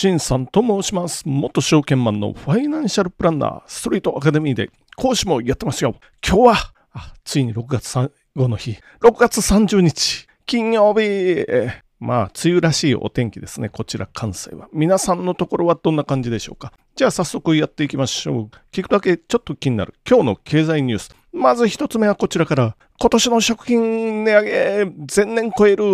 しんさんと申します。元証券マンのファイナンシャルプランナー、ストリートアカデミーで講師もやってますよ。今日は、あついに6月3後の日、6月30日、金曜日。まあ、梅雨らしいお天気ですね。こちら関西は。皆さんのところはどんな感じでしょうかじゃあ早速やっていきましょう。聞くだけちょっと気になる今日の経済ニュース。まず一つ目はこちらから。今年の食品値上げ、前年超える。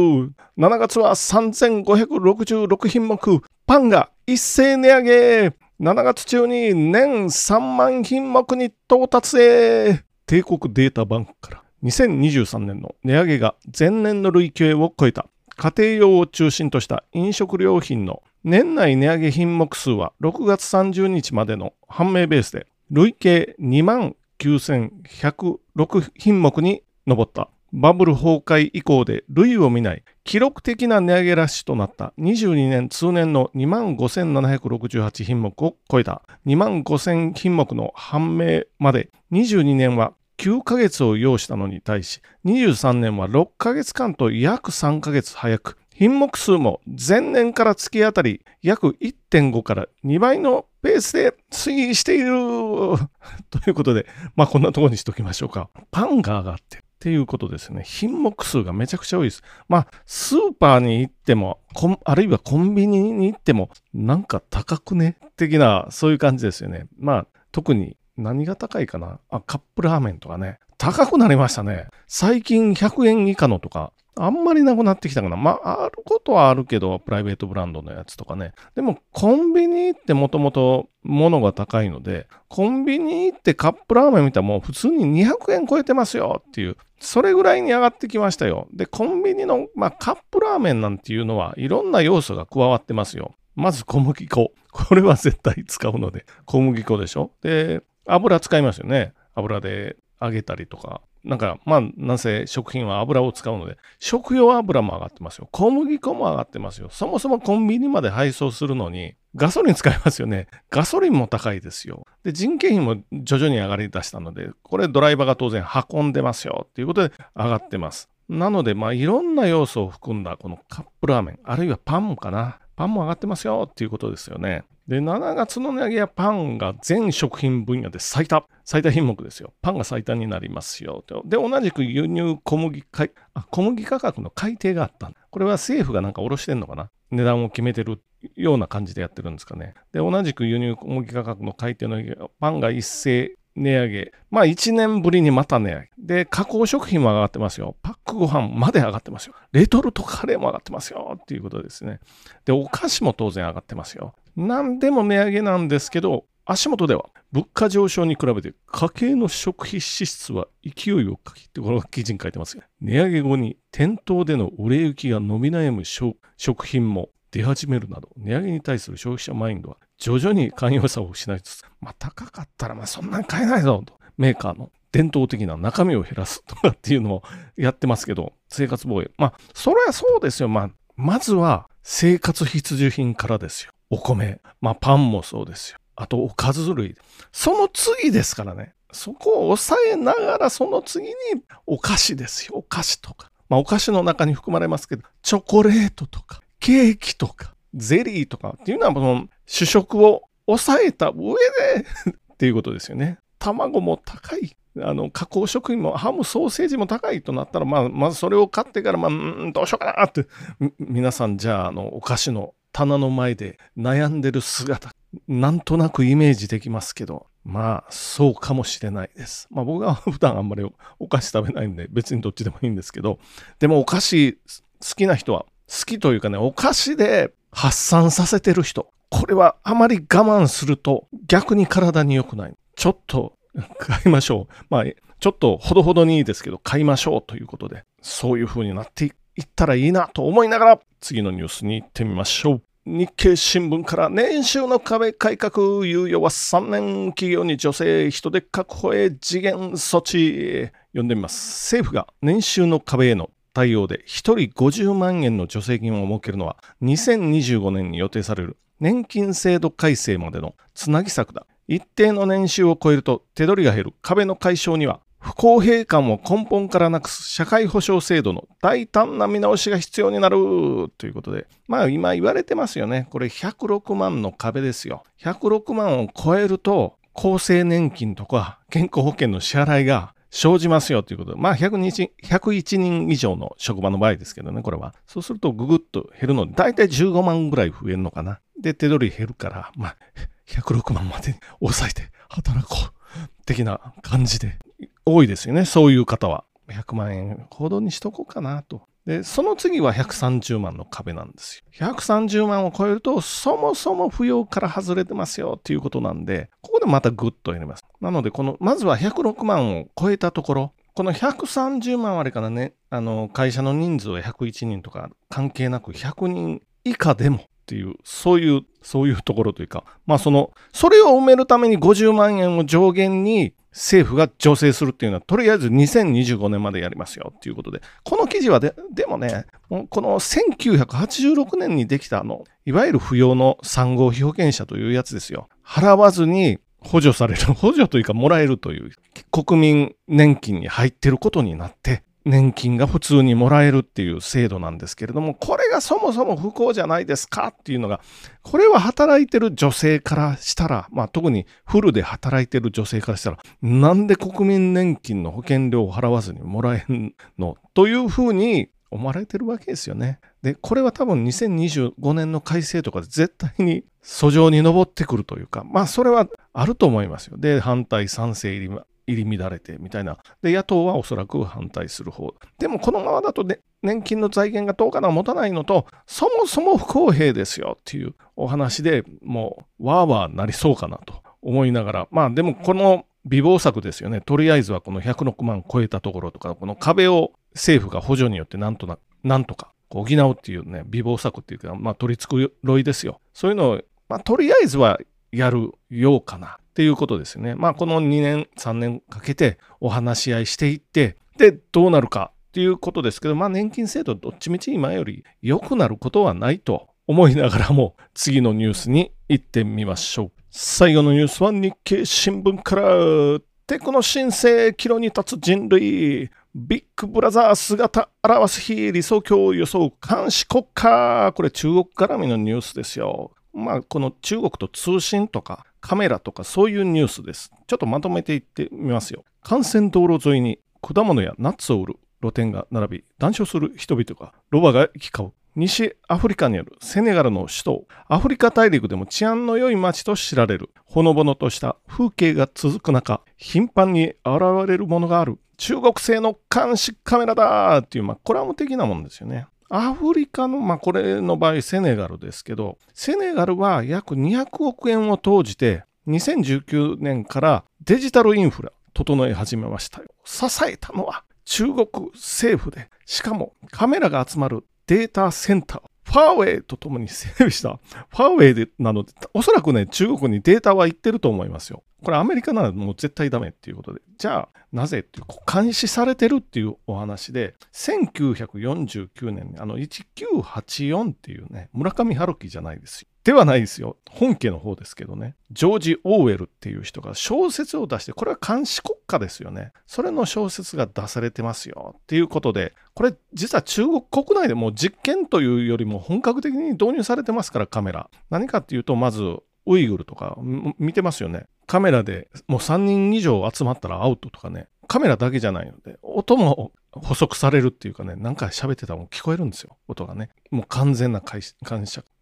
7月は3566品目。パンが一斉値上げ。7月中に年3万品目に到達へ。帝国データバンクから。2023年の値上げが前年の累計を超えた。家庭用を中心とした飲食料品の年内値上げ品目数は6月30日までの判明ベースで累計2万9106品目に上った。バブル崩壊以降で類を見ない記録的な値上げラッシュとなった。22年通年の2万5768品目を超えた。2万5000品目の判明まで。22年は9ヶ月を要したのに対し23年は6ヶ月間と約3ヶ月早く。品目数も前年から月当たり約1.5から2倍のペースで推移している ということで、まあこんなところにしときましょうか。パンが上がってっていうことですね。品目数がめちゃくちゃ多いです。まあスーパーに行っても、あるいはコンビニに行っても、なんか高くね？的なそういう感じですよね。まあ特に何が高いかな？あ、カップラーメンとかね。高くなりましたね。最近100円以下のとか、あんまりなくなってきたかな。まあ、あることはあるけど、プライベートブランドのやつとかね。でも、コンビニってもともと物が高いので、コンビニってカップラーメン見たらもう普通に200円超えてますよっていう、それぐらいに上がってきましたよ。で、コンビニの、まあ、カップラーメンなんていうのはいろんな要素が加わってますよ。まず小麦粉。これは絶対使うので、小麦粉でしょ。で、油使いますよね。油で揚げたりとか。なんか、まあ、なんせ食品は油を使うので、食用油も上がってますよ。小麦粉も上がってますよ。そもそもコンビニまで配送するのに、ガソリン使いますよね。ガソリンも高いですよ。で、人件費も徐々に上がり出したので、これドライバーが当然運んでますよっていうことで上がってます。なので、まあ、いろんな要素を含んだこのカップラーメン、あるいはパンもかな。パンも上がってますよっていうことですよね。で、7月の値上げはパンが全食品分野で最多、最多品目ですよ。パンが最多になりますよ。で、同じく輸入小麦あ小麦価格の改定があったこれは政府がなんか下ろしてんのかな？値段を決めてるような感じでやってるんですかね。で、同じく輸入小麦価格の改定のパンが一斉値上げ。まあ1年ぶりにまた値上げ。で、加工食品も上がってますよ。パックご飯まで上がってますよ。レトルトカレーも上がってますよ。っていうことですね。で、お菓子も当然上がってますよ。何でも値上げなんですけど、足元では物価上昇に比べて家計の食費支出は勢いをかきってこの記事に書いてますが、値上げ後に店頭での売れ行きが伸び悩む食品も出始めるなど、値上げに対する消費者マインドは徐々に寛容さを失いつつ、まあ高かったらまあそんなに買えないぞと、メーカーの伝統的な中身を減らすとかっていうのをやってますけど、生活防衛。まあ、それはそうですよ。まあ、まずは生活必需品からですよ。お米。まあ、パンもそうですよ。あと、おかず類。その次ですからね。そこを抑えながら、その次にお菓子ですよ。お菓子とか。まあ、お菓子の中に含まれますけど、チョコレートとか、ケーキとか、ゼリーとかっていうのは、その主食を抑えた上でっていうことですよね。卵も高い。あの加工食品もハム、ソーセージも高いとなったら、まあ、まずそれを買ってから、まあ、どうしようかなって、皆さん、じゃああの、お菓子の棚の前で悩んでる姿、なんとなくイメージできますけど、まあ、そうかもしれないです。まあ、僕は普段あんまりお菓子食べないんで、別にどっちでもいいんですけど、でもお菓子好きな人は、好きというかね、お菓子で発散させてる人、これはあまり我慢すると逆に体に良くない。ちょっと買いましょう。まあ、ちょっとほどほどにいいですけど、買いましょうということで、そういう風になっていったらいいなと思いながら、次のニュースに行ってみましょう。日経新聞から年収の壁改革猶予は3年企業に女性人手確保へ次元措置読んでみます。政府が年収の壁への対応で1人50万円の助成金を設けるのは2025年に予定される年金制度改正までのつなぎ策だ。一定の年収を超えると手取りが減る。壁の解消には不公平感を根本からなくす社会保障制度の大胆な見直しが必要になるということで、まあ今言われてますよね。これ106万の壁ですよ。106万を超えると厚生年金とか健康保険の支払いが生じますよということで、まあ101人以上の職場の場合ですけどね、これは。そうするとぐぐっと減るので、だいたい15万ぐらい増えるのかな。で、手取り減るから、まあ106万まで抑えて働こう的な感じで多いですよね、そういう方は。100万円ほどにしとこうかなと。で、その次は130万の壁なんですよ。130万を超えると、そもそも扶養から外れてますよっていうことなんで、ここでまたグッとやります。なので、この、まずは106万を超えたところ、この130万あれからね、あの、会社の人数は101人とか関係なく100人以下でもていう、そういう、そういうところというか、まあその、それを埋めるために50万円を上限に政府が助成するっていうのは、とりあえず2025年までやりますよっていうことで、この記事はで、でもね、この1986年にできたあの、いわゆる扶養の産後被保険者というやつですよ。払わずに補助される、補助というかもらえるという国民年金に入ってることになって、年金が普通にもらえるっていう制度なんですけれども、これがそもそも不幸じゃないですかっていうのが、これは働いてる女性からしたら、まあ特にフルで働いてる女性からしたら、なんで国民年金の保険料を払わずにもらえんのというふうに思われてるわけですよね。で、これは多分2025年の改正とかで絶対に訴状に上ってくるというか、まあそれはあると思いますよ。で、反対、賛成入り入り乱れてみたいな。で、野党はおそらく反対する方。でもこのままだと、ね、年金の財源がどうかな持たないのと、そもそも不公平ですよっていうお話でもう、わーわーなりそうかなと思いながら、まあでもこの美貌策ですよね。とりあえずはこの106万超えたところとか、この壁を政府が補助によってなんとななんとか補うっていうね、美貌策っていうか、まあ取り繕いですよ。そういうのを、まあとりあえずはやるようかな。っていうことですね。まあ、この2年、3年かけてお話し合いしていって、で、どうなるかっていうことですけど、まあ、年金制度どっちみち今より良くなることはないと思いながらも、次のニュースに行ってみましょう。最後のニュースは日経新聞から、テクノ新世キロに立つ人類、ビッグブラザー姿表す日、理想郷を装う監視国家。これ中国絡みのニュースですよ。まあ、この中国と通信とかカメラとかそういうニュースです。ちょっとまとめていってみますよ。幹線道路沿いに果物やナッツを売る露店が並び、談笑する人々がロバが行き交う。西アフリカにあるセネガルの首都、アフリカ大陸でも治安の良い街と知られる、ほのぼのとした風景が続く中、頻繁に現れるものがある、中国製の監視カメラだっていう、まあ、コラム的なもんですよね。アフリカの、まあ、これの場合、セネガルですけど、セネガルは約200億円を投じて、2019年からデジタルインフラ整え始めましたよ。支えたのは中国政府で、しかもカメラが集まるデータセンターファーウェイとともに整備したファーウェイなので、おそらくね、中国にデータは行ってると思いますよ。これアメリカならもう絶対ダメっていうことで。じゃあ、なぜっていう、監視されてるっていうお話で、1949年にあの1984っていうね、村上春樹じゃないですよ。ではないですよ。本家の方ですけどね。ジョージ・オーウェルっていう人が小説を出して、これは監視国家ですよね。それの小説が出されてますよ。っていうことで、これ実は中国国内でも実験というよりも本格的に導入されてますから、カメラ。何かっていうと、まず、ウイグルとか見てますよね。カメラでもう3人以上集まったらアウトとかね。カメラだけじゃないので、音も補足されるっていうかね、なんか喋ってたもう聞こえるんですよ、音がね。もう完全な監視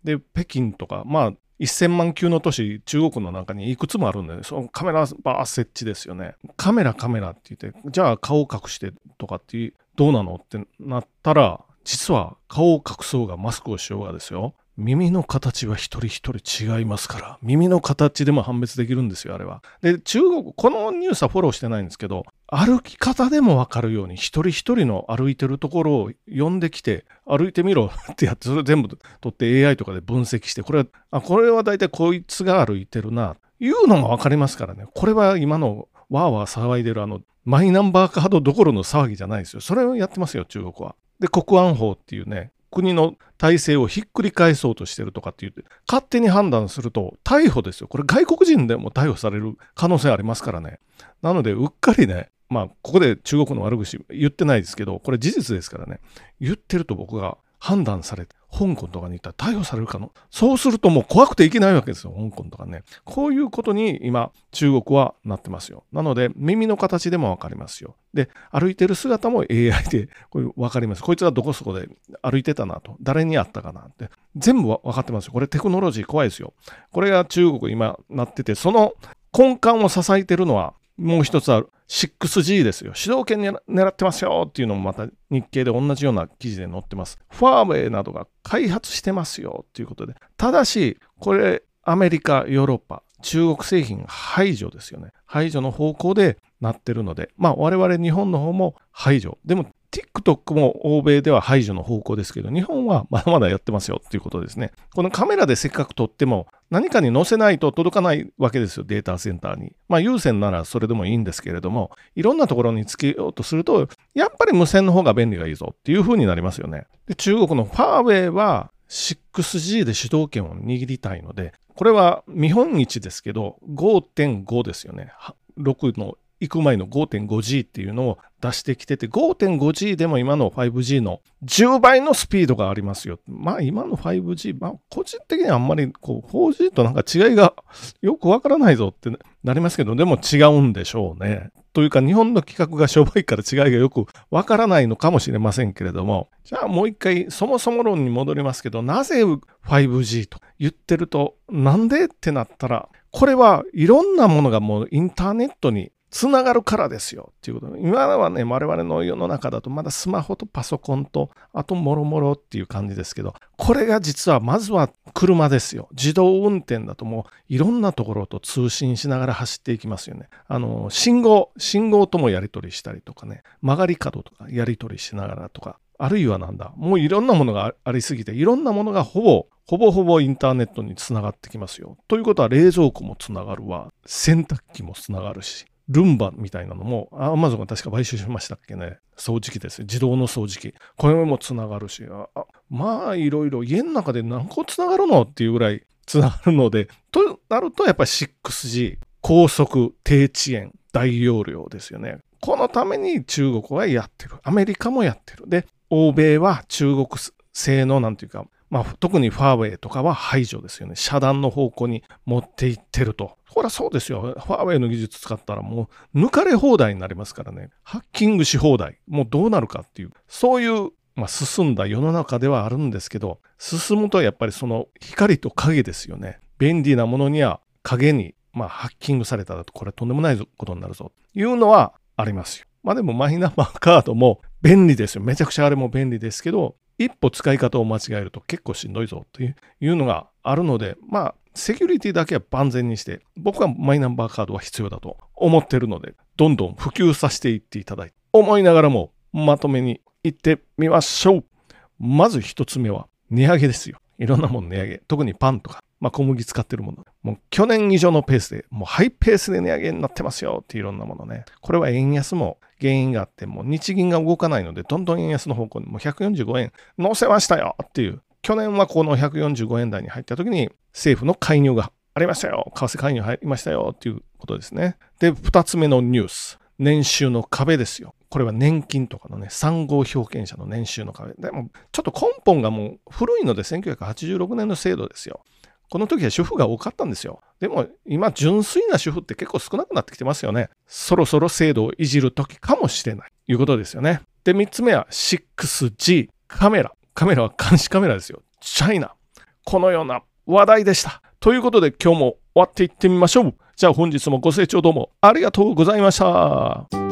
で、北京とか、まあ、1000万級の都市、中国の中にいくつもあるんで、そのカメラバー設置ですよね。カメラカメラって言って、じゃあ顔を隠してとかってどうなのってなったら、実は顔を隠そうがマスクをしようがですよ。耳の形は一人一人違いますから、耳の形でも判別できるんですよ、あれは。で、中国、このニュースはフォローしてないんですけど、歩き方でもわかるように、一人一人の歩いてるところを呼んできて、歩いてみろってやって、それ全部取って AI とかで分析して、これは、あ、これは大体こいつが歩いてるな、いうのがわかりますからね。これは今のわーわー騒いでるあの、マイナンバーカードどころの騒ぎじゃないですよ。それをやってますよ、中国は。で、国安法っていうね、国の体制をひっくり返そうとしてるとかって言って、勝手に判断すると逮捕ですよ。これ外国人でも逮捕される可能性ありますからね。なので、うっかりね、まあ、ここで中国の悪口言ってないですけど、これ事実ですからね、言ってると僕が判断されて、香港とかに行ったら逮捕されるかの？そうするともう怖くていけないわけですよ、香港とかね。こういうことに今、中国はなってますよ。なので、耳の形でもわかりますよ。で、歩いてる姿も AI でこれ分かります。こいつはどこそこで歩いてたなと。誰に会ったかなって。全部分かってますよ。これテクノロジー怖いですよ。これが中国今なってて、その根幹を支えてるのはもう一つある 6G ですよ。主導権狙ってますよっていうのもまた日経で同じような記事で載ってます。ファーウェイなどが開発してますよっていうことで。ただし、これアメリカ、ヨーロッパ、中国製品排除ですよね。排除の方向でなってるので、まあ我々日本の方も排除。でも TikTok も欧米では排除の方向ですけど、日本はまだまだやってますよっていうことですね。このカメラでせっかく撮っても、何かに載せないと届かないわけですよ、データセンターに。まあ、有線ならそれでもいいんですけれども、いろんなところにつけようとすると、やっぱり無線の方が便利がいいぞっていう風になりますよね。で、中国のファーウェイは 6G で主導権を握りたいので、これは見本市ですけど、5.5ですよね。6の行く前の 5.5G っていうのを出してきてて、5.5G でも今の 5G の10倍のスピードがありますよ。まあ今の 5G、まあ個人的にはあんまりこう 4G となんか違いがよくわからないぞってなりますけど、でも違うんでしょうね。というか日本の規格がしょぼいから違いがよくわからないのかもしれませんけれども、じゃあもう一回そもそも論に戻りますけど、なぜ 5G と言ってると、なんでってなったら、これはいろんなものがもうインターネットにつながるからですよっていうこと。今はね、我々の世の中だとまだスマホとパソコンと、あともろもろっていう感じですけど、これが実はまずは車ですよ。自動運転だともういろんなところと通信しながら走っていきますよね。あの、信号、信号ともやり取りしたりとかね、曲がり角とかやり取りしながらとか、あるいはなんだ、もういろんなものがありすぎて、いろんなものがほぼほぼほぼインターネットにつながってきますよ。ということは冷蔵庫もつながるわ、洗濯機もつながるし、ルンバみたいなのも、アマゾンが確か買収しましたっけね。掃除機です自動の掃除機。これもつながるし、あまあいろいろ家の中で何個つながるのっていうぐらい つながるので、となるとやっぱり 6G、高速、低遅延、大容量ですよね。このために中国はやってる。アメリカもやってる。で、欧米は中国製のなんていうか、まあ、特にファーウェイとかは排除ですよね。遮断の方向に持っていってると。これはそうですよ。ファーウェイの技術使ったらもう抜かれ放題になりますからね。ハッキングし放題。もうどうなるかっていう。そういう、まあ、進んだ世の中ではあるんですけど、進むとやっぱりその光と影ですよね。便利なものには影に、まあ、ハッキングされたらこれはとんでもないことになるぞと。いうのはありますよ。まあでもマイナンバーカードも便利ですよ。めちゃくちゃあれも便利ですけど、一歩使い方を間違えると結構しんどいぞというのがあるので、まあ、セキュリティだけは万全にして、僕はマイナンバーカードは必要だと思ってるので、どんどん普及させていっていただいて、思いながらもまとめに行ってみましょう。まず一つ目は値上げですよ。いろんなもの値上げ。特にパンとか、まあ、小麦使ってるもの。もう去年以上のペースで、もうハイペースで値上げになってますよっていろんなものね。これは円安も原因があって、もう日銀が動かないので、どんどん円安の方向にもう145円乗せましたよっていう。去年はこの145円台に入った時に政府の介入がありましたよ。為替介入入りましたよっていうことですね。で、二つ目のニュース。年収の壁ですよ。これは年金とかのね、産後表権者の年収の壁。でも、ちょっと根本がもう古いので1986年の制度ですよ。この時は主婦が多かったんですよ。でも今純粋な主婦って結構少なくなってきてますよね。そろそろ制度をいじる時かもしれない。ということですよね。で、3つ目は 6G カメラ。カメラは監視カメラですよ。チャイナ。このような話題でした。ということで今日も終わっていってみましょう。じゃあ本日もご清聴どうもありがとうございました。